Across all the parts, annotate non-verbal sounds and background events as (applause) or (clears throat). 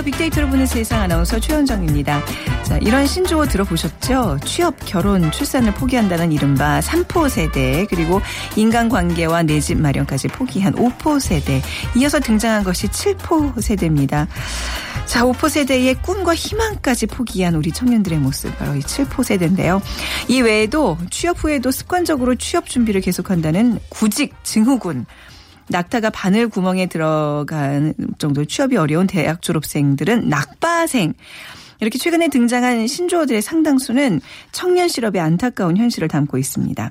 안녕하세요. 빅데이터로 보는 세상 아나운서 최현정입니다. 자, 이런 신조어 들어보셨죠? 취업, 결혼, 출산을 포기한다는 이른바 3포 세대, 그리고 인간관계와 내 집 마련까지 포기한 5포 세대, 이어서 등장한 것이 7포 세대입니다. 자, 5포 세대의 꿈과 희망까지 포기한 우리 청년들의 모습, 바로 이 7포 세대인데요. 이 외에도 취업 후에도 습관적으로 취업 준비를 계속한다는 구직 증후군, 낙타가 바늘 구멍에 들어간 정도 취업이 어려운 대학 졸업생들은 낙바생. 이렇게 최근에 등장한 신조어들의 상당수는 청년 실업의 안타까운 현실을 담고 있습니다.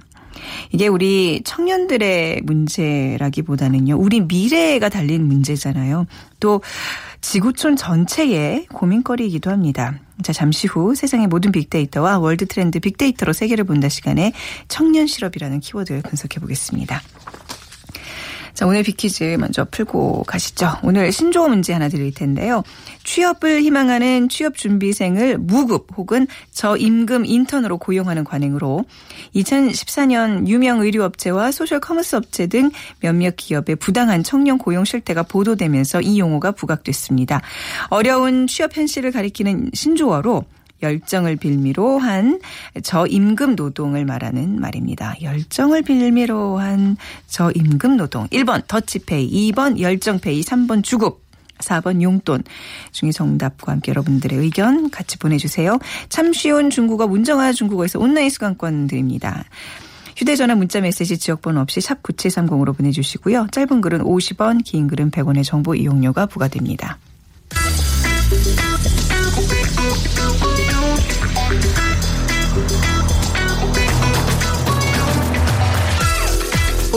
이게 우리 청년들의 문제라기보다는요, 우리 미래가 달린 문제잖아요. 또 지구촌 전체의 고민거리이기도 합니다. 자, 잠시 후 세상의 모든 빅데이터와 월드 트렌드 빅데이터로 세계를 본다 시간에 청년 실업이라는 키워드를 분석해 보겠습니다. 자, 오늘 빅퀴즈 먼저 풀고 가시죠. 오늘 신조어 문제 하나 드릴 텐데요. 취업을 희망하는 취업 준비생을 무급 혹은 저임금 인턴으로 고용하는 관행으로 2014년 유명 의류업체와 소셜 커머스 업체 등 몇몇 기업의 부당한 청년 고용 실태가 보도되면서 이 용어가 부각됐습니다. 어려운 취업 현실을 가리키는 신조어로 열정을 빌미로 한 저임금 노동을 말하는 말입니다. 열정을 빌미로 한 저임금 노동. 1번 더치페이, 2번 열정페이, 3번 주급. 4번 용돈 중에 정답과 함께 여러분들의 의견 같이 보내주세요. 참 쉬운 중국어 문정아 중국어에서 온라인 수강권 드립니다. 휴대전화 문자메시지 지역번호 없이 샵 9730으로 보내주시고요. 짧은 글은 50원 긴 글은 100원의 정보 이용료가 부과됩니다.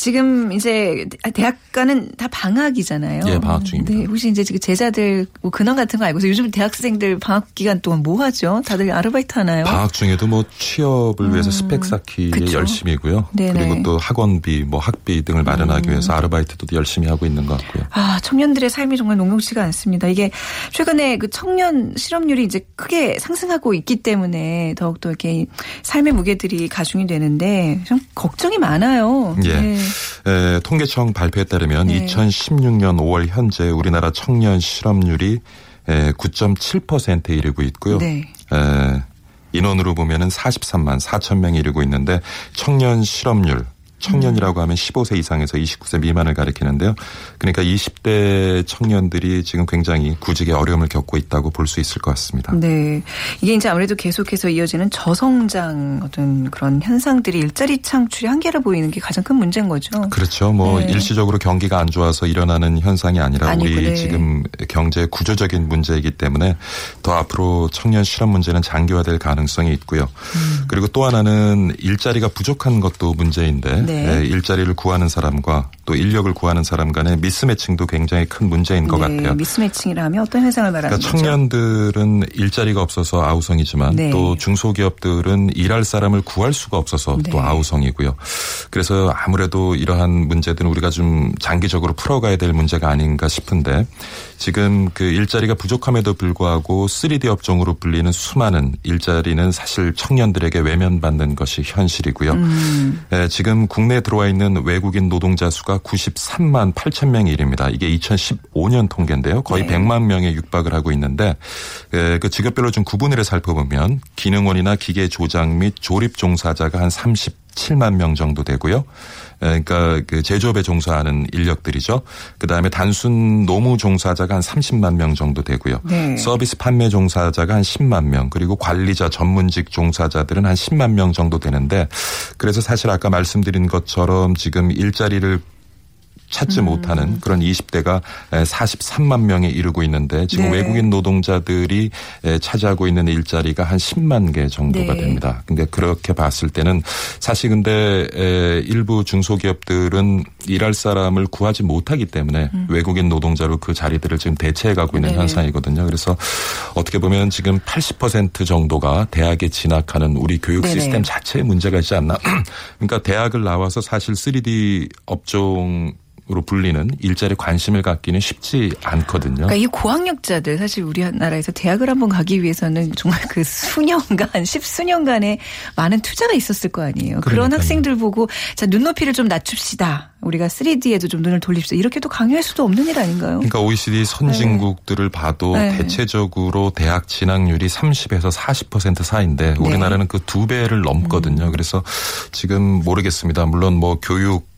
지금 이제 대학가는 다 방학이잖아요. 예, 방학 중입니다. 네, 혹시 이제 지금 제자들 뭐 근황 같은 거 알고 있어요? 요즘 대학생들 방학 기간 동안 뭐 하죠? 다들 아르바이트 하나요? 방학 중에도 뭐 취업을 위해서 스펙 쌓기에 음. 그쵸. 열심이고요. 네네. 그리고 또 학원비, 뭐 학비 등을 마련하기 음. 위해서 아르바이트도 열심히 하고 있는 것 같고요. 아, 청년들의 삶이 정말 녹록지가 않습니다. 이게 최근에 그 청년 실업률이 이제 크게 상승하고 있기 때문에 더욱더 이렇게 삶의 무게들이 가중이 되는데 좀 걱정이 많아요. 예. 네. 에, 통계청 발표에 따르면 네. 2016년 5월 현재 우리나라 청년 실업률이 에, 9.7%에 이르고 있고요. 네. 에, 인원으로 보면은 43만 4천 명이 이르고 있는데 청년 실업률 청년이라고 하면 15세 이상에서 29세 미만을 가리키는데요. 그러니까 20대 청년들이 지금 굉장히 구직에 어려움을 겪고 있다고 볼 수 있을 것 같습니다. 네. 이게 이제 아무래도 계속해서 이어지는 저성장 어떤 그런 현상들이 일자리 창출이 한계를 보이는 게 가장 큰 문제인 거죠. 그렇죠. 뭐 네. 일시적으로 경기가 안 좋아서 일어나는 현상이 아니라 아니고, 우리 네. 지금 경제 구조적인 문제이기 때문에 더 앞으로 청년 실업 문제는 장기화될 가능성이 있고요. 음. 그리고 또 하나는 일자리가 부족한 것도 문제인데 네. 예, 일자리를 구하는 사람과 또 인력을 구하는 사람 간의 미스매칭도 굉장히 큰 문제인 것 네, 같아요. 미스매칭이라 하면 어떤 현상을 말하는 그러니까? 청년들은 일자리가 없어서 아우성이지만 네. 또 중소기업들은 일할 사람을 구할 수가 없어서 네. 또 아우성이고요. 그래서 아무래도 이러한 문제들은 우리가 좀 장기적으로 풀어가야 될 문제가 아닌가 싶은데 지금 그 일자리가 부족함에도 불구하고 3D 업종으로 불리는 수많은 일자리는 사실 청년들에게 외면받는 것이 현실이고요. 음. 에, 지금 국내에 들어와 있는 외국인 노동자 수가 93만 8천 명이 이릅니다. 이게 2015년 통계인데요. 거의 네. 100만 명에 육박을 하고 있는데 에, 그 직업별로 좀 구분을 해 살펴보면 기능원이나 기계 조작 및 조립 종사자가 한 37%, 17만 명 정도 되고요. 에, 그러니까 그 제조업에 종사하는 인력들이죠. 그다음에 단순 노무 종사자가 한 30만 명 정도 되고요. 네. 서비스 판매 종사자가 한 10만 명 그리고 관리자 전문직 종사자들은 한 10만 명 정도 되는데 그래서 사실 아까 말씀드린 것처럼 지금 일자리를 찾지 못하는 그런 20대가 43만 명에 이르고 있는데 지금 네. 외국인 노동자들이 에, 차지하고 있는 일자리가 한 10만 개 정도가 네. 됩니다. 근데 그렇게 봤을 때는 사실 근데 에, 일부 중소기업들은 일할 사람을 구하지 못하기 때문에 외국인 노동자로 그 자리들을 지금 대체해 가고 있는 음. 네. 현상이거든요. 그래서 어떻게 보면 지금 80% 정도가 대학에 진학하는 우리 교육. 시스템 자체에 문제가 있지 않나. (clears throat) 그러니까 대학을 나와서 사실 3D 업종 으로 불리는 일자리 관심을 갖기는 쉽지 않거든요. 그러니까 이 고학력자들 사실 우리나라에서 대학을 한번 가기 위해서는 정말 그 수년간 십수년간의 많은 투자가 있었을 거 아니에요. 그런 그러니까요. 학생들 보고 자 눈높이를 좀 낮춥시다. 우리가 3D에도 좀 눈을 돌립시다. 이렇게도 강요할 수도 없는 일 아닌가요? 그러니까 OECD 선진국들을 봐도 네. 대체적으로 대학 진학률이 30에서 40% 사이인데 네. 우리나라는 그두 배를 넘거든요. 음. 그래서 지금 모르겠습니다. 물론 뭐 교육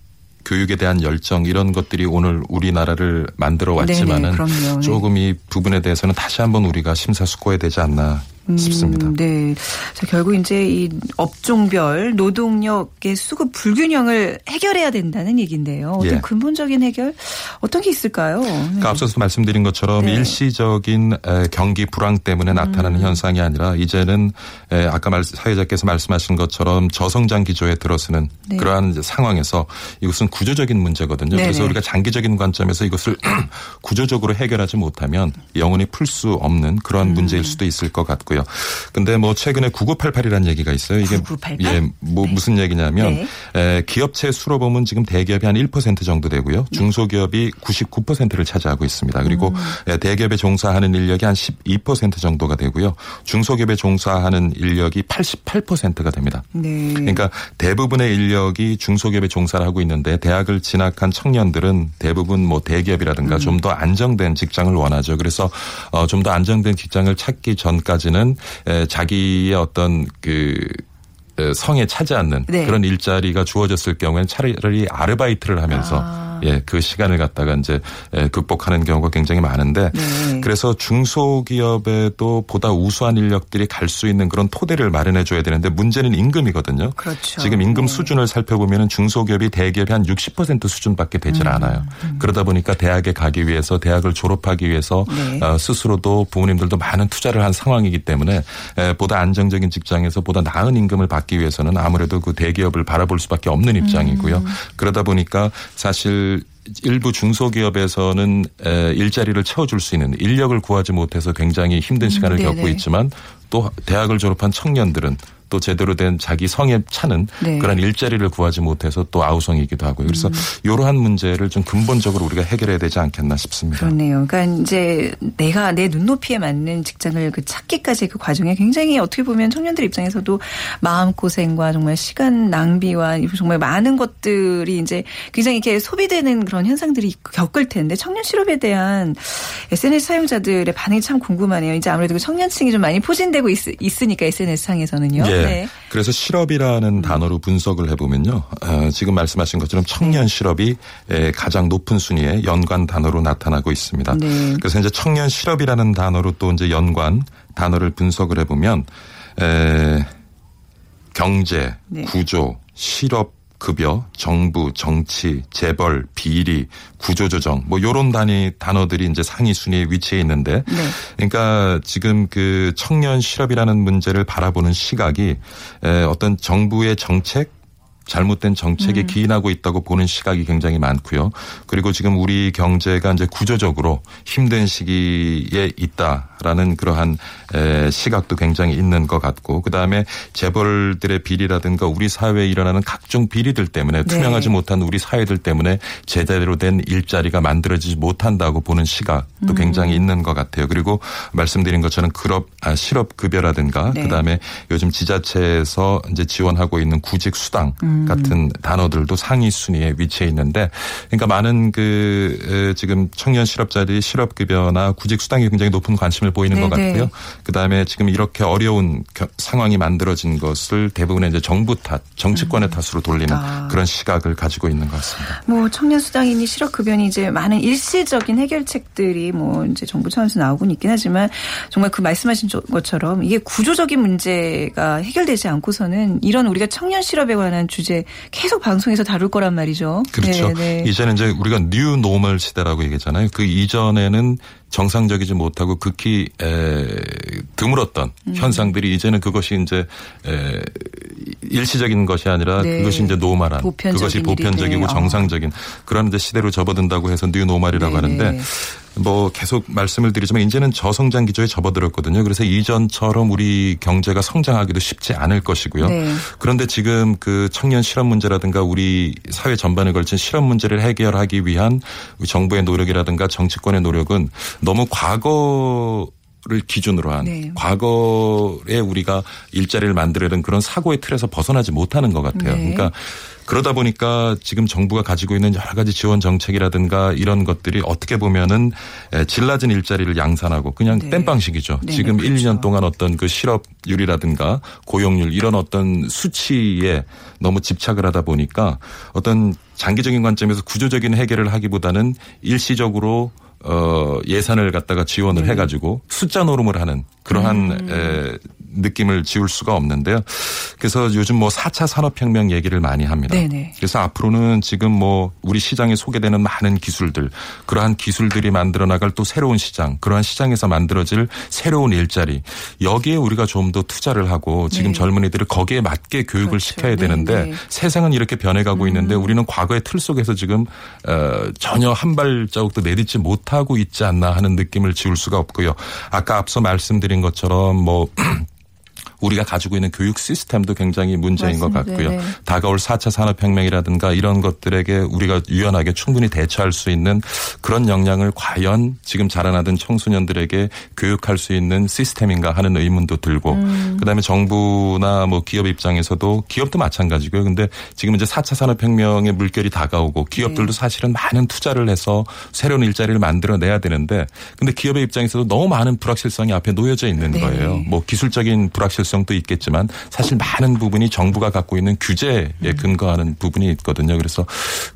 교육에 대한 열정 이런 것들이 오늘 우리나라를 만들어 왔지만은 네네, 그럼요. 네. 조금 이 부분에 대해서는 다시 한번 우리가 심사숙고해야 되지 않나 싶습니다. 음, 네. 자, 결국 이제 이 업종별 노동력의 수급 불균형을 해결해야 된다는 얘기인데요. 어떤 예. 근본적인 해결 어떤 게 있을까요? 네. 그러니까 앞서서 말씀드린 것처럼 네. 일시적인 에, 경기 불황 때문에 나타나는 음. 현상이 아니라 이제는 에, 아까 말, 사회자께서 말씀하신 것처럼 저성장 기조에 들어서는 네. 그러한 상황에서 이것은 구조적인 문제거든요. 네네. 그래서 우리가 장기적인 관점에서 이것을 (clears throat) 구조적으로 해결하지 못하면 영원히 풀 수 없는 그러한 음. 문제일 수도 있을 것 같고요. 근데 뭐 최근에 9988이라는 얘기가 있어요. 이게 9988? 예, 뭐 네. 무슨 얘기냐면 네. 에, 기업체 수로 보면 지금 대기업이 한 1% 정도 되고요. 중소기업이 99%를 차지하고 있습니다. 그리고 음. 에, 대기업에 종사하는 인력이 한 12% 정도가 되고요. 중소기업에 종사하는 인력이 88%가 됩니다. 네. 그러니까 대부분의 인력이 중소기업에 종사를 하고 있는데 대학을 진학한 청년들은 대부분 뭐 대기업이라든가 좀더 안정된 직장을 원하죠. 그래서 어, 좀더 안정된 직장을 찾기 전까지는 에, 자기의 어떤 그 에, 성에 차지 않는 네. 그런 일자리가 주어졌을 경우에는 차라리 아르바이트를 하면서 아. 예, 그 시간을 갖다가 이제 에, 극복하는 경우가 굉장히 많은데 네. 그래서 중소기업에도 보다 우수한 인력들이 갈 수 있는 그런 토대를 마련해 줘야 되는데 문제는 임금이거든요. 그렇죠. 지금 임금 네. 수준을 살펴보면 중소기업이 대기업이 한60% 수준밖에 되질 음, 않아요. 그러다 보니까 대학에 가기 위해서 대학을 졸업하기 위해서 네. 어, 스스로도 부모님들도 많은 투자를 한 상황이기 때문에 에, 보다 안정적인 직장에서 보다 나은 임금을 받기 위해서는 아무래도 그 대기업을 바라볼 수밖에 없는 입장이고요. 음. 그러다 보니까 사실 일부 중소기업에서는 에, 일자리를 채워줄 수 있는 인력을 구하지 못해서 굉장히 힘든 시간을 네네. 겪고 있지만 또 대학을 졸업한 청년들은 또 제대로 된 자기 성에 차는 네. 그런 일자리를 구하지 못해서 또 아우성이기도 하고요. 그래서 음. 이러한 문제를 좀 근본적으로 우리가 해결해야 되지 않겠나 싶습니다. 그렇네요. 그러니까 이제 내가 내 눈높이에 맞는 직장을 그 찾기까지 그 과정에 굉장히 어떻게 보면 청년들 입장에서도 마음 고생과 정말 시간 낭비와 정말 많은 것들이 이제 굉장히 이렇게 소비되는 그런 현상들이 겪을 텐데 청년 실업에 대한 SNS 사용자들의 반응이 참 궁금하네요. 이제 아무래도 그 청년층이 좀 많이 포진되고 있, 으니까 SNS 상에서는요. 예. 네. 그래서 실업이라는 단어로 분석을 해보면요. 어, 지금 말씀하신 것처럼 청년 실업이 에, 가장 높은 순위의 연관 단어로 나타나고 있습니다. 네. 그래서 이제 청년 실업이라는 단어로 또 이제 연관 단어를 분석을 해보면 에, 경제, 네. 구조, 실업, 급여, 정부, 정치, 재벌, 비리, 구조조정 뭐 요런 단위 단어들이 이제 상위 순위에 위치해 있는데 네. 그러니까 지금 그 청년 실업이라는 문제를 바라보는 시각이 에, 어떤 정부의 정책 잘못된 정책에 기인하고 있다고 보는 시각이 굉장히 많고요. 그리고 지금 우리 경제가 이제 구조적으로 힘든 시기에 있다라는 그러한 에, 시각도 굉장히 있는 것 같고 그다음에 재벌들의 비리라든가 우리 사회에 일어나는 각종 비리들 때문에 네. 투명하지 못한 우리 사회들 때문에 제대로 된 일자리가 만들어지지 못한다고 보는 시각도 굉장히 있는 것 같아요. 그리고 말씀드린 것처럼 그업 아, 실업 급여라든가 네. 그다음에 요즘 지자체에서 이제 지원하고 있는 구직 수당 같은 단어들도 상위 순위에 위치해 있는데 그러니까 많은 그 에, 지금 청년 실업자들이 실업급여나 구직 수당에 굉장히 높은 관심을 보이는 것 네, 네. 같고요. 그다음에 지금 이렇게 어려운 겨- 상황이 만들어진 것을 대부분의 이제 정부 탓, 정치권의 탓으로 돌리는 아. 그런 시각을 가지고 있는 것 같습니다. 뭐 청년 수당이니 실업급여니 이제 많은 일시적인 해결책들이 뭐 이제 정부 차원에서 나오고는 있긴 하지만 정말 그 말씀하신 저- 것처럼 이게 구조적인 문제가 해결되지 않고서는 이런 우리가 청년 실업에 관한 주제 계속 방송에서 다룰 거란 말이죠. 그렇죠. 네, 네. 이제는 이제 우리가 new normal 시대라고 얘기했잖아요. 그 이전에는 정상적이지 못하고 극히 에, 드물었던 음. 현상들이 이제는 그것이 이제 에, 일시적인 것이 아니라 네. 그것이 이제 normal한 보편적인 그것이 일이 보편적이고 돼. 어. 정상적인 그런 이제 시대로 접어든다고 해서 new normal이라고 네, 하는데 네. 뭐 계속 말씀을 드리지만 이제는 저성장 기조에 접어들었거든요. 그래서 이전처럼 우리 경제가 성장하기도 쉽지 않을 것이고요. 네. 그런데 지금 그 청년 실업 문제라든가 우리 사회 전반에 걸친 실업 문제를 해결하기 위한 정부의 노력이라든가 정치권의 노력은 너무 과거 를 기준으로 한 네. 과거에 우리가 일자리를 만들려는 그런 사고의 틀에서 벗어나지 못하는 것 같아요. 네. 그러니까 그러다 보니까 지금 정부가 가지고 있는 여러 가지 지원 정책이라든가 이런 것들이 어떻게 보면은 에, 질 낮은 일자리를 양산하고 그냥 네. 땜빵식이죠. 네, 지금 네, 1, 2년 그렇죠. 동안 어떤 그 실업률이라든가 고용률 이런 어떤 수치에 너무 집착을 하다 보니까 어떤 장기적인 관점에서 구조적인 해결을 하기보다는 일시적으로 어 예산을 갖다가 지원을 네. 해가지고 숫자 노름을 하는 그러한 음. 에, 느낌을 지울 수가 없는데요. 그래서 요즘 뭐 4차 산업혁명 얘기를 많이 합니다. 네네. 그래서 앞으로는 지금 뭐 우리 시장에 소개되는 많은 기술들, 그러한 기술들이 만들어 나갈 또 새로운 시장, 그러한 시장에서 만들어질 새로운 일자리, 여기에 우리가 좀 더 투자를 하고 지금 네. 젊은이들을 거기에 맞게 교육을 그렇죠. 시켜야 네, 되는데 네. 음. 세상은 이렇게 변해가고 있는데 우리는 과거의 틀 속에서 지금 어, 전혀 한 발자국도 내딛지 못하고 있지 않나 하는 느낌을 지울 수가 없고요. 아까 앞서 말씀드린 것처럼 뭐 (clears throat) 우리가 가지고 있는 교육 시스템도 굉장히 문제인 것 맞습니다. 같고요. 네. 다가올 4차 산업혁명이라든가 이런 것들에게 우리가 유연하게 충분히 대처할 수 있는 그런 역량을 과연 지금 자라나던 청소년들에게 교육할 수 있는 시스템인가 하는 의문도 들고 음. 그다음에 정부나 뭐 기업 입장에서도 기업도 마찬가지고요. 근데 지금 이제 4차 산업혁명의 물결이 다가오고 기업들도 네. 사실은 많은 투자를 해서 새로운 일자리를 만들어내야 되는데 근데 기업의 입장에서도 너무 많은 불확실성이 앞에 놓여져 있는 네. 거예요. 뭐 기술적인 불확실성 도 있겠지만 사실 많은 부분이 정부가 갖고 있는 규제에 음. 근거하는 부분이 있거든요. 그래서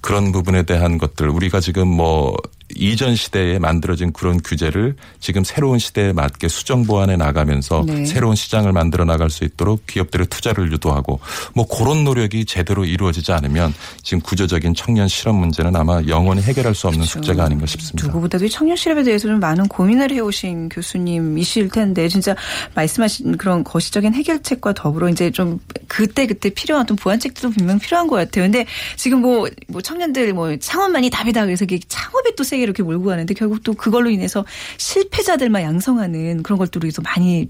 그런 부분에 대한 것들 우리가 지금 뭐 이전 시대에 만들어진 그런 규제를 지금 새로운 시대에 맞게 수정 보완해 나가면서 네. 새로운 시장을 만들어 나갈 수 있도록 기업들의 투자를 유도하고 뭐 그런 노력이 제대로 이루어지지 않으면 지금 구조적인 청년 실업 문제는 아마 영원히 해결할 수 없는 숙제가 아닌가 싶습니다. 누구보다도 이 청년 실업에 대해서 좀 많은 고민을 해오신 교수님이실 텐데 진짜 말씀하신 그런 거시적인 해결책과 더불어 이제 좀 그때 그때 필요한 어떤 보완책도 분명 필요한 것 같아요. 근데 지금 뭐, 뭐 청년들 뭐 창업만이 답이다 그래서 창업에 또 세게 이렇게 몰고 가는데 결국 또 그걸로 인해서 실패자들만 양성하는 그런 것들로 해서 많이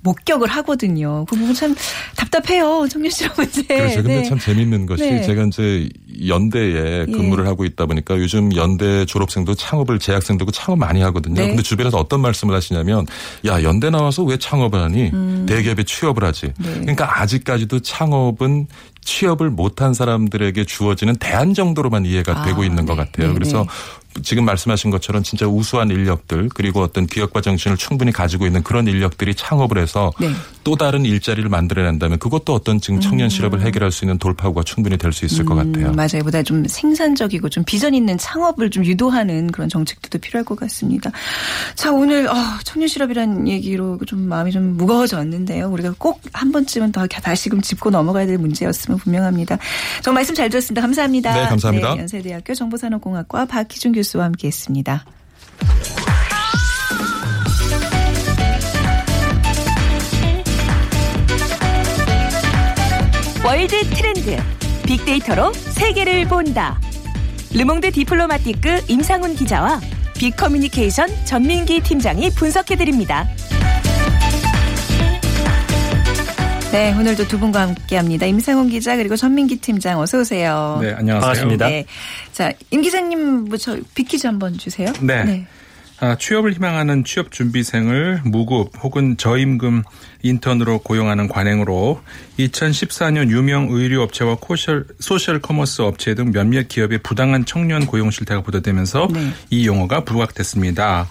목격을 하거든요. 그 부분 참 답답해요. 청년 실업 문제. 그렇죠. 근데 네. 참 재밌는 것이 네. 제가 이제 연대에 예. 근무를 하고 있다 보니까 요즘 연대 졸업생도 창업을 재학생도 그 창업 많이 하거든요. 네. 근데 주변에서 어떤 말씀을 하시냐면 야 연대 나와서 왜 창업을 하니 음. 대기업에 취업을 하지. 네. 그러니까 아직까지도 창업은 취업을 못한 사람들에게 주어지는 대안 정도로만 이해가 아, 되고 있는 것 네. 같아요. 네, 그래서 네. 지금 말씀하신 것처럼 진짜 우수한 인력들 그리고 어떤 기업과 정신을 충분히 가지고 있는 그런 인력들이 창업을 해서 네. 또 다른 일자리를 만들어낸다면 그것도 어떤 지금 청년 실업을 해결할 수 있는 돌파구가 충분히 될 수 있을 것 같아요. 음, 맞아요. 보다 좀 생산적이고 좀 비전 있는 창업을 좀 유도하는 그런 정책들도 필요할 것 같습니다. 자, 오늘 어, 청년 실업이라는 얘기로 좀 마음이 좀 무거워졌는데요. 우리가 꼭 한 번쯤은 더 다시금 짚고 넘어가야 될 문제였으면 분명합니다. 정말 말씀 잘 들었습니다. 감사합니다. 네, 감사합니다. 네, 연세대학교 정보산업공학과 박희준 교수 와 함께했습니다. 월드 트렌드 빅데이터로 세계를 본다. 르몽드 디플로마티크 임상훈 기자와 빅커뮤니케이션 전민기 팀장이 분석해드립니다. 네, 오늘도 두 분과 함께합니다. 임상훈 기자 그리고 전민기 팀장 어서 오세요. 네, 안녕하세요. 반갑습니다. 네. 자, 임 기자님, 뭐, 저, 빅퀴즈 한번 주세요. 네. 아, 취업을 희망하는 취업 준비생을 무급 혹은 저임금 인턴으로 고용하는 관행으로 2014년 유명 의류 업체와 코셜, 소셜 커머스 업체 등 몇몇 기업의 부당한 청년 고용 실태가 보도되면서 네. 이 용어가 부각됐습니다.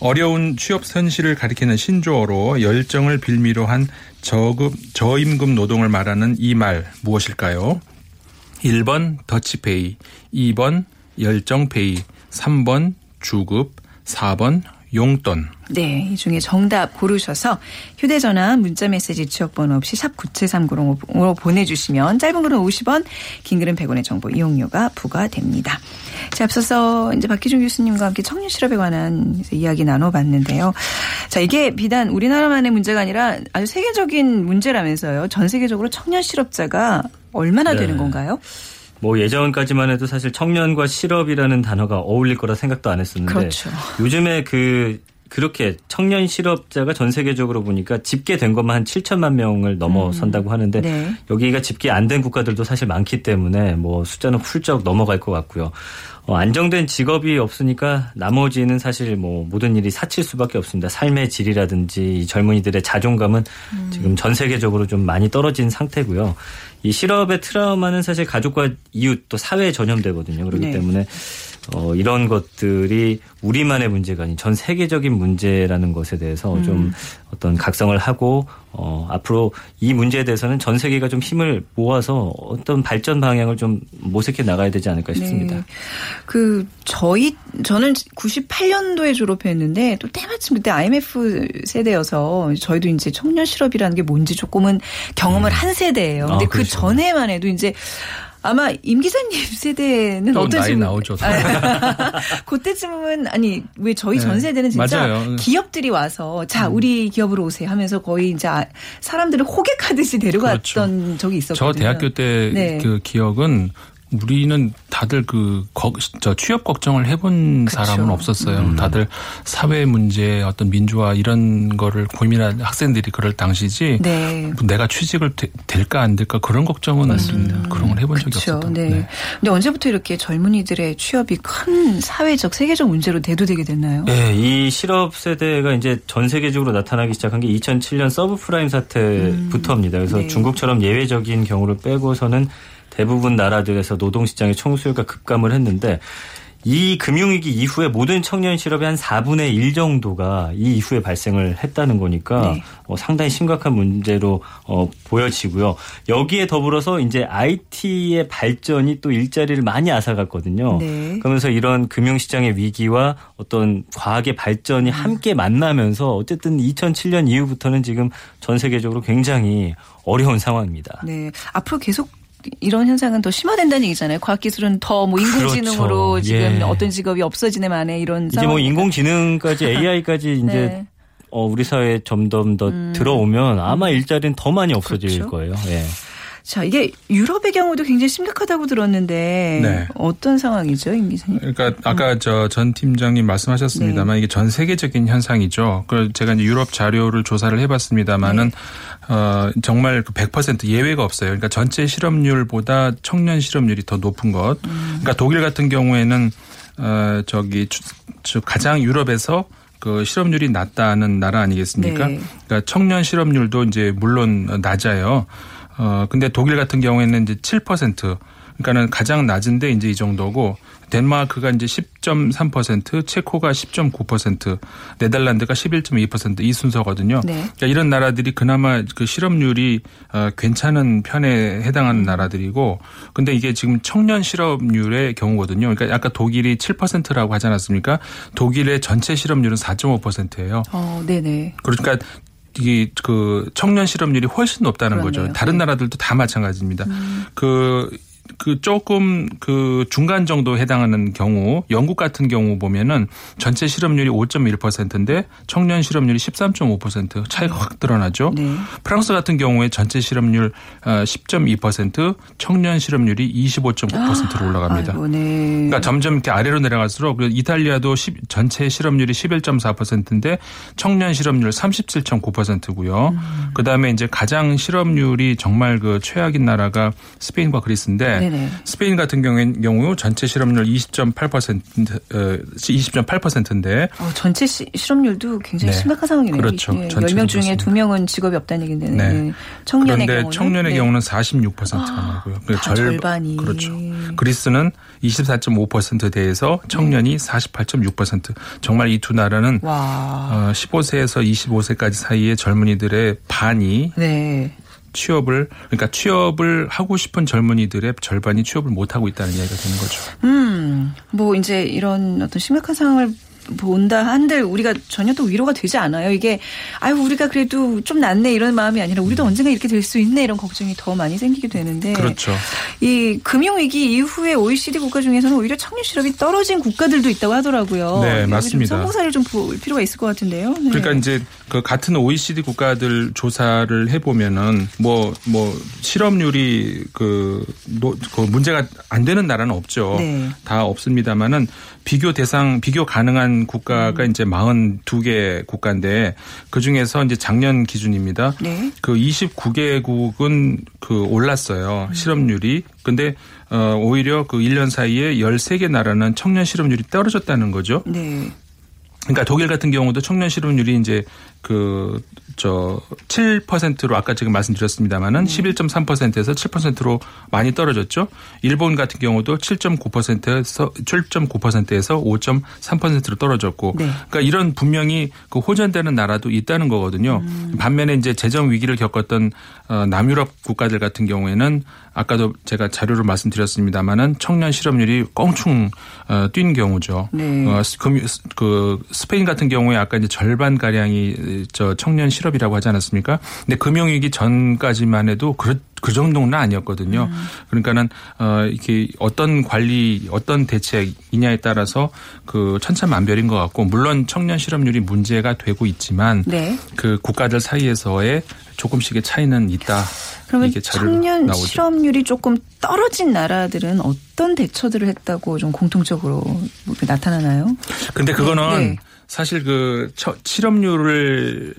어려운 취업 현실을 가리키는 신조어로 열정을 빌미로 한 저급 저임금 노동을 말하는 이 말 무엇일까요? 1번 더치페이, 2번 열정페이, 3번 주급, 4번 용돈. 네, 이 중에 정답 고르셔서 휴대전화, 문자메시지 지역번호 없이 샵 9730으로 보내주시면 짧은 글은 50원, 긴 글은 100원의 정보 이용료가 부과됩니다. 자, 앞서서 이제 박기준 교수님과 함께 청년 실업에 관한 이야기 나눠봤는데요. 자, 이게 비단 우리나라만의 문제가 아니라 아주 세계적인 문제라면서요. 전 세계적으로 청년 실업자가 얼마나 네. 되는 건가요? 뭐 예전까지만 해도 사실 청년과 실업이라는 단어가 어울릴 거라 생각도 안 했었는데 그렇죠. 요즘에 그 그렇게 청년 실업자가 전 세계적으로 보니까 집계된 것만 한 7천만 명을 넘어선다고 하는데 네. 여기가 집계 안 된 국가들도 사실 많기 때문에 뭐 숫자는 훌쩍 넘어갈 것 같고요. 어, 안정된 직업이 없으니까 나머지는 사실 뭐 모든 일이 사칠 수밖에 없습니다. 삶의 질이라든지 이 젊은이들의 자존감은 지금 전 세계적으로 좀 많이 떨어진 상태고요. 이 실업의 트라우마는 사실 가족과 이웃 또 사회에 전염되거든요. 그렇기 네. 때문에 어, 이런 것들이 우리만의 문제가 아닌 전 세계적인 문제라는 것에 대해서 좀 어떤 각성을 하고 어, 앞으로 이 문제에 대해서는 전 세계가 좀 힘을 모아서 어떤 발전 방향을 좀 모색해 나가야 되지 않을까 싶습니다. 네. 그 저희 저는 98년도에 졸업했는데 또 때마침 그때 IMF 세대여서 저희도 이제 청년 실업이라는 게 뭔지 조금은 경험을 한 세대예요. 근데 아, 그. 전에만 해도 이제 아마 임 기자님 (laughs) 세대는 또 어떤 나이 나오죠. 아, (laughs) 그때쯤은 아니 왜 저희 전 네, 세대는 진짜 맞아요. 기업들이 와서 자 우리 기업으로 오세요 하면서 거의 이제 아- 사람들을 호객하듯이 데려갔던 적이 있었거든요. 저 대학교 때 네. 그 기억은 우리는 다들 그, 거, 저 취업 걱정을 해본 그쵸. 사람은 없었어요. 음. 다들 사회 문제, 어떤 민주화 이런 거를 고민한 학생들이 그럴 당시지. 네. 뭐 내가 취직을 되- 될까 안 될까 그런 걱정은 그런 걸 해본 적이 그렇죠. 없었던. 네. 근데 언제부터 이렇게 젊은이들의 취업이 큰 사회적 세계적 문제로 대두되게 됐나요? 네, 이 실업 세대가 이제 전 세계적으로 나타나기 시작한 게 2007년 서브프라임 사태부터입니다. 그래서 네. 중국처럼 예외적인 경우를 빼고서는 대부분 나라들에서 노동시장의 총수요가 급감을 했는데 이 금융위기 이후에 모든 청년 실업의 한 4분의 1 정도가 이 이후에 발생을 했다는 거니까 네. 어, 상당히 심각한 문제로 어, 보여지고요. 여기에 더불어서 이제 IT의 발전이 또 일자리를 많이 앗아갔거든요. 네. 그러면서 이런 금융시장의 위기와 어떤 과학의 발전이 함께 만나면서 어쨌든 2007년 이후부터는 지금 전 세계적으로 굉장히 어려운 상황입니다. 네. 앞으로 계속 이런 현상은 더 심화된다는 얘기잖아요. 과학기술은 더 뭐 인공지능으로 그렇죠. 지금 예. 어떤 직업이 없어지네 만에 이런 이제 뭐. 인공지능까지 AI까지 (laughs) 이제 네. 어, 우리 사회에 점점 더 들어오면 아마 일자리는 더 많이 없어질 그렇죠. 거예요. 예. 자, 이게 유럽의 경우도 굉장히 심각하다고 들었는데 네. 어떤 상황이죠, 임 기자님? 그러니까 아까 저 전 팀장님 말씀하셨습니다만 이게 전 세계적인 현상이죠. 그 제가 이제 유럽 자료를 조사를 해봤습니다만은 어 정말 그100% 예외가 없어요. 그러니까 전체 실업률보다 청년 실업률이 더 높은 것. 그러니까 독일 같은 경우에는 어 저기 가장 유럽에서 그 실업률이 낮다는 나라 아니겠습니까? 네. 그러니까 청년 실업률도 이제 물론 낮아요. 어 근데 독일 같은 경우에는 이제 7% 그러니까는 가장 낮은데 이제 이 정도고 덴마크가 이제 10.3%, 체코가 10.9%, 네덜란드가 11.2%이 순서거든요. 네. 그러니까 이런 나라들이 그나마 그 실업률이 어, 괜찮은 편에 해당하는 나라들이고 근데 이게 지금 청년 실업률의 경우거든요. 그러니까 아까 독일이 7%라고 하지 않았습니까? 독일의 전체 실업률은 4.5%예요. 어, 네네. 그러니까 이게 그 청년 실업률이 훨씬 높다는 그러네요. 거죠. 다른 네. 나라들도 다 마찬가지입니다. 그, 그 조금 그 중간 정도 해당하는 경우 영국 같은 경우 보면은 전체 실업률이 5.1%인데 청년 실업률이 13.5% 차이가 확 드러나죠. 네. 프랑스 같은 경우에 전체 실업률 10.2% 청년 실업률이 25.9%로 올라갑니다. 아이고, 네. 그러니까 점점 이렇게 아래로 내려갈수록 그 이탈리아도 10 전체 실업률이 11.4%인데 청년 실업률 37.9%고요. 그다음에 이제 가장 실업률이 정말 그 최악인 나라가 스페인과 그리스인데 있는데 네네. 스페인 같은 경우엔 경우 전체 실업률 20.8% 어, 20.8%인데 어, 전체 시, 실업률도 굉장히 네. 심각한 상황이네요. 그렇죠. 예, 전체로 10명 중에 그렇습니다. 2명은 직업이 없다는 얘기인데 네. 네. 청년의 그런데 경우는 청년의 네. 경우는 46%가 나고요. 그다 절반이. 그렇죠. 그리스는 24.5%대에서 청년이 48.6%. 정말 이 두 나라는 와. 어, 15세에서 25세까지 사이의 젊은이들의 반이 네. 취업을 그러니까 취업을 하고 싶은 젊은이들의 절반이 취업을 못 하고 있다는 이야기가 되는 거죠. 음, 뭐 이제 이런 어떤 심각한 상황을 본다 한들 우리가 전혀 또 위로가 되지 않아요. 이게 아유 우리가 그래도 좀 낫네 이런 마음이 아니라 우리도 언젠가 이렇게 될 수 있네 이런 걱정이 더 많이 생기게 되는데 그렇죠. 이 금융 위기 이후에 OECD 국가 중에서는 오히려 청년 실업이 떨어진 국가들도 있다고 하더라고요. 네, 맞습니다. 성공사를 좀 볼 필요가 있을 것 같은데요. 네. 그러니까 이제 그 같은 OECD 국가들 조사를 해 보면은 뭐, 뭐 실업률이 그, 노, 그 문제가 안 되는 나라는 없죠. 네. 다 없습니다만은 비교 대상, 비교 가능한 국가가 음. 이제 42개 국가인데 그 중에서 이제 작년 기준입니다. 네. 그 29개국은 그 올랐어요. 음. 실업률이. 근데 어 오히려 그 1년 사이에 13개 나라는 청년 실업률이 떨어졌다는 거죠. 네. 그러니까 독일 같은 경우도 청년 실업률이 이제 그 저 7%로 아까 지금 말씀드렸습니다마는 11.3%에서 7%로 많이 떨어졌죠. 일본 같은 경우도 7.9%에서 7.9%에서 5.3%로 떨어졌고 네. 그러니까 이런 분명히 그 호전되는 나라도 있다는 거거든요. 반면에 이제 재정 위기를 겪었던 어, 남유럽 국가들 같은 경우에는 아까도 제가 자료를 말씀드렸습니다마는 청년 실업률이 껑충 어, 뛴 경우죠. 네. 어, 그 스페인 같은 경우에 아까 이제 절반 가량이 저 청년 실업이라고 하지 않았습니까? 근데 금융위기 전까지만 해도 그, 그 정도는 아니었거든요. 그러니까는 어 이렇게 어떤 관리, 어떤 대책이냐에 따라서 그 천차만별인 것 같고 물론 청년 실업률이 문제가 되고 있지만 네. 그 국가들 사이에서의 조금씩의 차이는 있다. 그러면 청년 나오죠. 실업률이 조금 떨어진 나라들은 어떤 대처들을 했다고 좀 공통적으로 뭐 나타나나요? 근데 그거는 네. 사실 그 처- 실업률을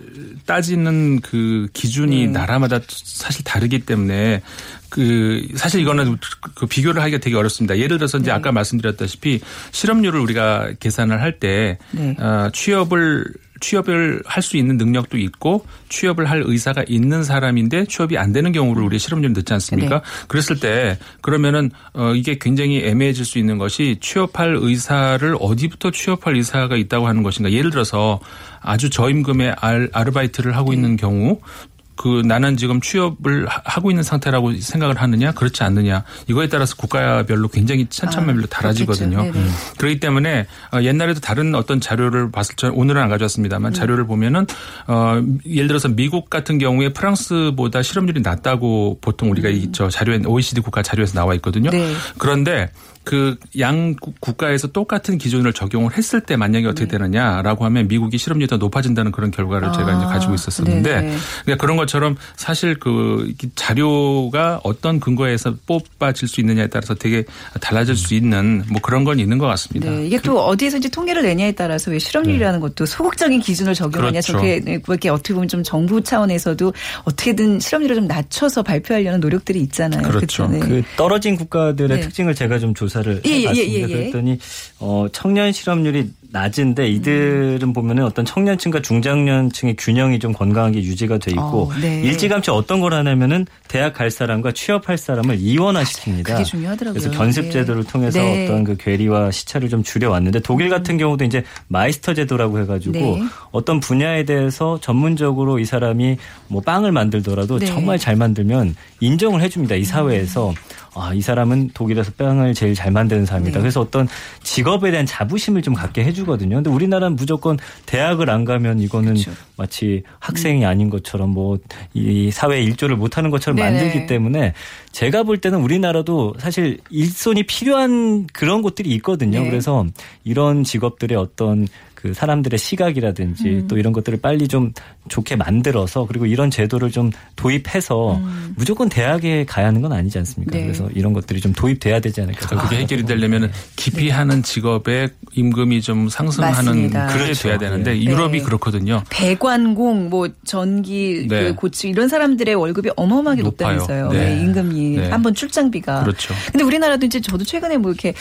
따지는 그 기준이 네. 나라마다 사실 다르기 때문에 그 사실 이거는 그 비교를 하기가 되게 어렵습니다. 예를 들어서 이제 아까 말씀드렸다시피 실업률을 우리가 계산을 할때 네. 어, 취업을 취업을 할 수 있는 능력도 있고 취업을 할 의사가 있는 사람인데 취업이 안 되는 경우 를 우리 실업률 넣지 않습니까? 네. 그랬을 때 그러면은 어 이게 굉장히 애매해질 수 있는 것이 취업할 의사를 어디부터 취업할 의사가 있다고 하는 것인가? 예를 들어서 아주 저임금의 알, 아르바이트를 하고 네. 있는 경우 그 나는 지금 취업을 하- 하고 있는 상태라고 생각을 하느냐 그렇지 않느냐 이거에 따라서 국가별로 굉장히 천차만별로 아, 달라지거든요. 그렇겠죠. 네네. 그렇기 때문에 어, 옛날에도 다른 어떤 자료를 봤을 때 오늘은 안 가져왔습니다만 네. 자료를 보면은 어 예를 들어서 미국 같은 경우에 프랑스보다 실업률이 낮다고 보통 우리가 이저 자료에 OECD 국가 자료에서 나와 있거든요. 네. 그런데 그 양 국가에서 똑같은 기준을 적용을 했을 때 만약에 어떻게 되느냐라고 하면 미국이 실업률이 더 높아진다는 그런 결과를 제가 아, 이제 가지고 있었었는데. 그러니까 그런 것 처럼 사실 그 자료가 어떤 근거에서 뽑아질 수 있느냐에 따라서 되게 달라질 수 있는 뭐 그런 건 있는 것 같습니다. 네, 이게 또 어디에서 이제 통계를 내냐에 따라서 왜 실업률이라는 것도 소극적인 기준을 적용하냐 네. 그렇죠. 저게 네, 그렇게 어떻게 보면 좀 정부 차원에서도 어떻게든 실업률을 좀 낮춰서 발표하려는 노력들이 있잖아요. 그렇죠. 네. 그 떨어진 국가들의 네. 특징을 제가 좀 조사를 예, 예, 해봤습니다. 예, 예. 그랬더니 어, 청년 실업률이 낮은데 이들은 보면은 어떤 청년층과 중장년층의 균형이 좀 건강하게 유지가 돼 있고 어, 네. 일찌감치 어떤 걸 하냐면은 대학 갈 사람과 취업할 사람을 이원화시킵니다. 그게 중요하더라고요. 그래서 견습 네. 제도를 통해서 네. 어떤 그 괴리와 시차를 좀 줄여왔는데 독일 같은 경우도 이제 마이스터 제도라고 해가지고 네. 어떤 분야에 대해서 전문적으로 이 사람이 뭐 빵을 만들더라도 네. 정말 잘 만들면 인정을 해줍니다. 이 사회에서. 아, 이 사람은 독일에서 빵을 제일 잘 만드는 사람이다. 네. 그래서 어떤 직업에 대한 자부심을 좀 갖게 해주거든요. 근데 우리나라는 무조건 대학을 안 가면 이거는 그렇죠. 마치 학생이 아닌 것처럼 뭐 이 사회 일조를 못하는 것처럼. 만들기 때문에 제가 볼 때는 우리나라도 사실 일손이 필요한 그런 곳들이 있거든요. 네. 그래서 이런 직업들의 어떤 그 사람들의 시각이라든지 음. 또 이런 것들을 빨리 좀 좋게 만들어서 그리고 이런 제도를 좀 도입해서 무조건 대학에 가야 하는 건 아니지 않습니까? 음. 네. 그래서 이런 것들이 좀 도입돼야 되지 않을까. 그게 해결이 되려면 깊이 하는 직업의 임금이 좀 상승하는 맞습니다. 그게 그렇죠. 돼야 되는데 네. 유럽이 네. 그렇거든요. 배관공, 뭐 전기, 네. 그 고치 이런 사람들의 월급이 어마어마하게 높아요. 높다면서요. 네. 네, 임금이 네. 한번 출장비가. 그렇죠. 근데 우리나라도 이제 저도 최근에 뭐 이렇게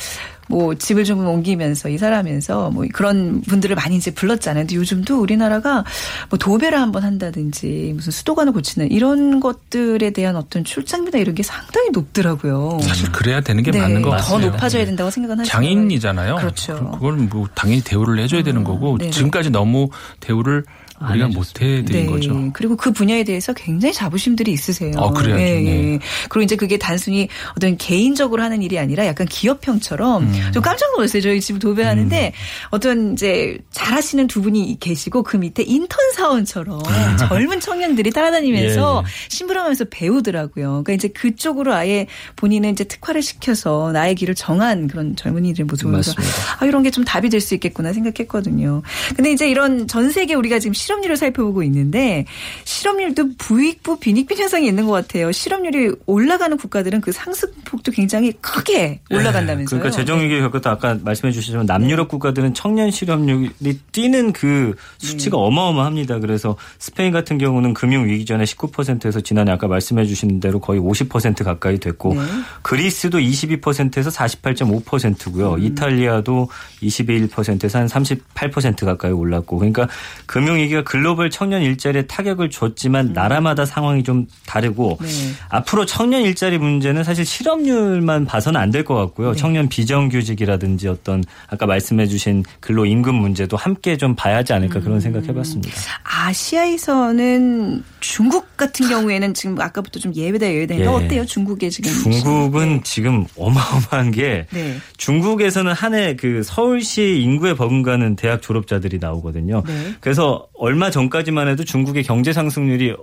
뭐 집을 좀 옮기면서 이사하면서 뭐 그런 분들을 많이 이제 불렀잖아요. 근데 요즘도 우리나라가 뭐 도배 를 한번 한다든지 무슨 수도관을 고치는 이런 것들에 대한 어떤 출장비나 이런 게 상당히 높더라고요. 사실 그래야 되는 게 네, 맞는 것더 같아요. 높아져야 된다고 생각은 하시죠. 장인이잖아요. 그렇죠. 그걸 뭐 당연히 대우를 해줘야 되는 거고 네네. 지금까지 너무 대우를 우리가 해줬습니다. 못 해드린 거죠. 그리고 그 분야에 대해서 굉장히 자부심들이 있으세요. 어, 그래야죠. 예, 네. 예. 그리고 이제 그게 단순히 어떤 개인적으로 하는 일이 아니라 약간 기업형처럼 음. 좀 깜짝 놀랐어요. 저희 집 도배하는데 어떤 이제 잘하시는 두 분이 계시고 그 밑에 인턴 사원처럼 (laughs) 젊은 청년들이 따라다니면서 예, 예. 심부름하면서 배우더라고요. 그러니까 이제 그쪽으로 아예 본인은 이제 특화를 시켜서 나의 길을 정한 그런 젊은이들의 모습을 보면서. 아, 이런 게 좀 답이 될 수 있겠구나 생각했거든요. 근데 이제 이런 전 세계 우리가 지금 실 업률을 살펴보고 있는데 실업률도 부익부 빈익빈 현상이 있는 것 같아요. 실업률이 올라가는 국가들은 그 상승폭도 굉장히 크게 올라간다면서요. 그러니까 재정위기 겪었다 아까 말씀해 주시지만 남유럽 국가들은 청년 실업률이 뛰는 그 수치가 어마어마합니다. 그래서 스페인 같은 경우는 금융 위기 전에 19%에서 지난해 아까 말씀해 주신 대로 거의 50% 가까이 됐고 네. 그리스도 22%에서 48.5%고요. 이탈리아도 21%에서 한 38% 가까이 올랐고 그러니까 금융 위기가 글로벌 청년 일자리에 타격을 줬지만 나라마다 상황이 좀 다르고 네. 앞으로 청년 일자리 문제는 사실 실업률만 봐서는 안 될 것 같고요. 청년 비정규직이라든지 어떤 아까 말씀해 주신 근로 임금 문제도 함께 좀 봐야 하지 않을까 그런 생각 해봤습니다. 아시아에서는 중국 같은 경우에는 지금 아까부터 좀 예외다 예외다 예. 어때요? 중국의 지금 중국은 지금 어마어마한 게 네. 중국에서는 한 해 그 서울시 인구에 버금가는 대학 졸업자들이 나오거든요. 네. 그래서 얼마 전까지만 해도 중국의 경제 상승률이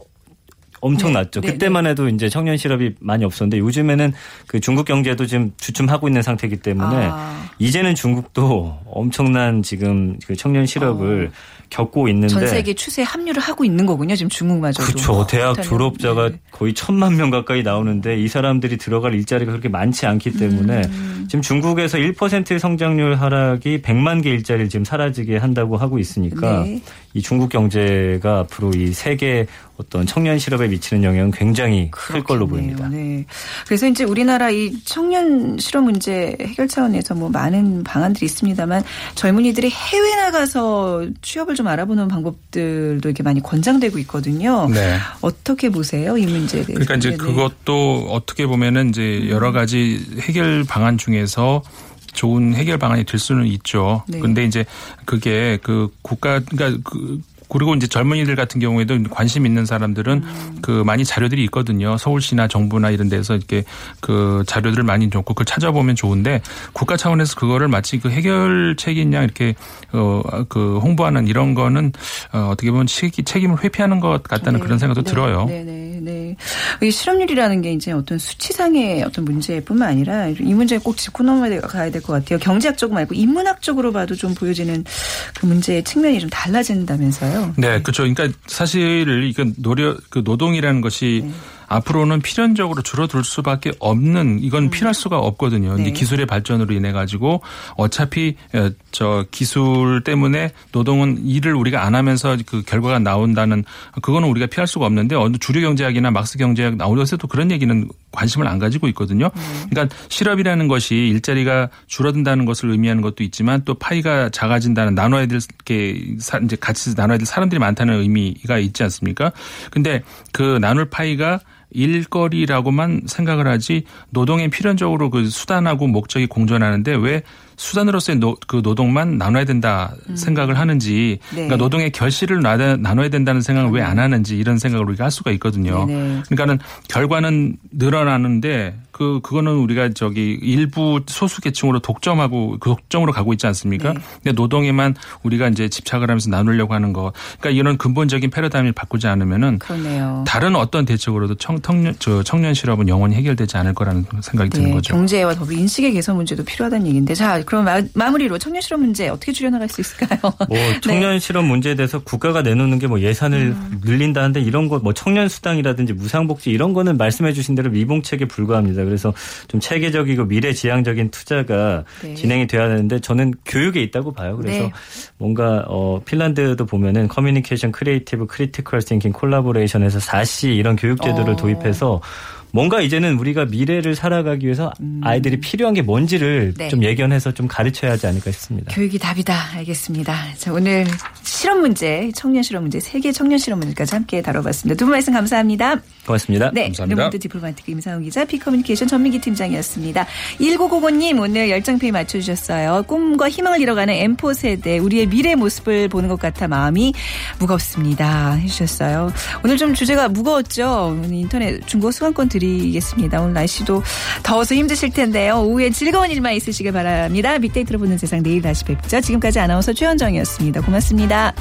엄청났죠. 네, 네, 그때만 해도 이제 청년 실업이 많이 없었는데 요즘에는 그 중국 경제도 지금 주춤하고 있는 상태이기 때문에 아. 이제는 중국도 엄청난 지금 그 청년 실업을 겪고 있는데 어. 전 세계 추세에 합류를 하고 있는 거군요. 지금 중국마저도. 그렇죠. 대학 졸업자가 네. 거의 천만 명 가까이 나오는데 이 사람들이 들어갈 일자리가 그렇게 많지 않기 때문에 음. 지금 중국에서 1%의 성장률 하락이 100만 개 일자리를 지금 사라지게 한다고 하고 있으니까 네. 이 중국 경제가 앞으로 이 세계 어떤 청년 실업에 미치는 영향은 굉장히 클 걸로 그렇겠네요. 보입니다. 네. 그래서 이제 우리나라 이 청년 실업 문제 해결 차원에서 뭐 많은 방안들이 있습니다만 젊은이들이 해외 나가서 취업을 좀 알아보는 방법들도 이렇게 많이 권장되고 있거든요. 네. 어떻게 보세요? 이 문제에 대해서. 그러니까 이제 네, 네. 그것도 어떻게 보면은 이제 여러 가지 해결 방안 중에서 좋은 해결 방안이 될 수는 있죠. 네. 근데 이제 그게 그 국가 그러니까 그 그리고 이제 젊은이들 같은 경우에도 관심 있는 사람들은 음. 그 많이 자료들이 있거든요. 서울시나 정부나 이런 데서 이렇게 그 자료들을 많이 줬고 그걸 찾아보면 좋은데 국가 차원에서 그거를 마치 그 해결책인 양 이렇게 어그 홍보하는 이런 거는 어 어떻게 보면 책- 책임을 회피하는 것 같다는 네. 그런 생각도 네. 들어요. 네, 네, 네. 이 실업률이라는 게 이제 어떤 수치상의 어떤 문제뿐만 아니라 이 문제에 꼭 짚고 넘어가야 될 것 같아요. 경제학적 말고 인문학적으로 봐도 좀 보여지는 그 문제의 측면이 좀 달라진다면서요. 네, 그렇죠. 그러니까 사실 이건 노력 그 노동이라는 것이 네. 앞으로는 필연적으로 줄어들 수밖에 없는 이건 필요할 수가 없거든요. 음. 네. 이제 기술의 발전으로 인해 가지고 어차피 어, 저 기술 때문에 노동은 일을 우리가 안 하면서 그 결과가 나온다는 그거는 우리가 피할 수가 없는데 어느 주류 경제학이나 막스 경제학 나오면서도 그런 얘기는 관심을 안 가지고 있거든요. 음. 그러니까 실업이라는 것이 일자리가 줄어든다는 것을 의미하는 것도 있지만 또 파이가 작아진다는 나눠야 될 게 이제 같이 나눠야 될 사람들이 많다는 의미가 있지 않습니까? 근데 그 나눌 파이가 일거리라고만 생각을 하지 노동에 필연적으로 그 수단하고 목적이 공존하는데 왜 수단으로서의 노, 그 노동만 나눠야 된다 생각을 하는지 네. 그러니까 노동의 결실을 나- 나눠야 된다는 생각을 왜 안 하는지 이런 생각을 우리가 할 수가 있거든요. 네네. 그러니까는 결과는 늘어나는데 그 그거는 우리가 저기 일부 소수 계층으로 독점하고 그 독점으로 가고 있지 않습니까? 네. 근데 노동에만 우리가 이제 집착을 하면서 나누려고 하는 거. 그러니까 이런 근본적인 패러다임을 바꾸지 않으면은 그러네요. 다른 어떤 대책으로도 청, 청년, 저 청년 실업은 영원히 해결되지 않을 거라는 생각이 드는 네, 거죠. 경제와 더불어 인식의 개선 문제도 필요하다는 얘기인데 자 그럼 마, 마무리로 청년 실업 문제 어떻게 줄여나갈 수 있을까요? (laughs) 뭐 청년 실업 문제에 대해서 국가가 내놓는 게 뭐 예산을 늘린다는데 이런 거 뭐 청년 수당이라든지 무상복지 이런 거는 말씀해 주신 대로 미봉책에 불과합니다. 그래서 좀 체계적이고 미래지향적인 투자가 네. 진행이 돼야 되는데 저는 교육에 있다고 봐요. 그래서 네. 뭔가 어 핀란드도 보면은 communication creative critical thinking collaboration에서 4C 이런 교육 제도를 어. 도입해서 뭔가 이제는 우리가 미래를 살아가기 위해서 아이들이 필요한 게 뭔지를 음. 네. 좀 예견해서 좀 가르쳐야 하지 않을까 싶습니다. 교육이 답이다. 알겠습니다. 자, 오늘 실업 문제, 청년 실업 문제, 세계 청년 실업 문제까지 함께 다뤄봤습니다. 두 분 말씀 감사합니다. 고맙습니다. 네, 감사합니다. 르몬드 디플로마티크 임상훈 기자, 피커뮤니케이션 전민기 팀장이었습니다. 1995님 오늘 열정페이 맞춰주셨어요. 꿈과 희망을 잃어가는 M4 세대, 우리의 미래 모습을 보는 것 같아 마음이 무겁습니다. 해주셨어요. 오늘 좀 주제가 무거웠죠. 오늘 인터넷 중고 수강권 드리 겠습니다. 오늘 날씨도 더워서 힘드실 텐데요. 오후에 즐거운 일만 있으시길 바랍니다. 빅데이터로 보는 세상 내일 다시 뵙죠. 지금까지 아나운서 최현정이었습니다. 고맙습니다.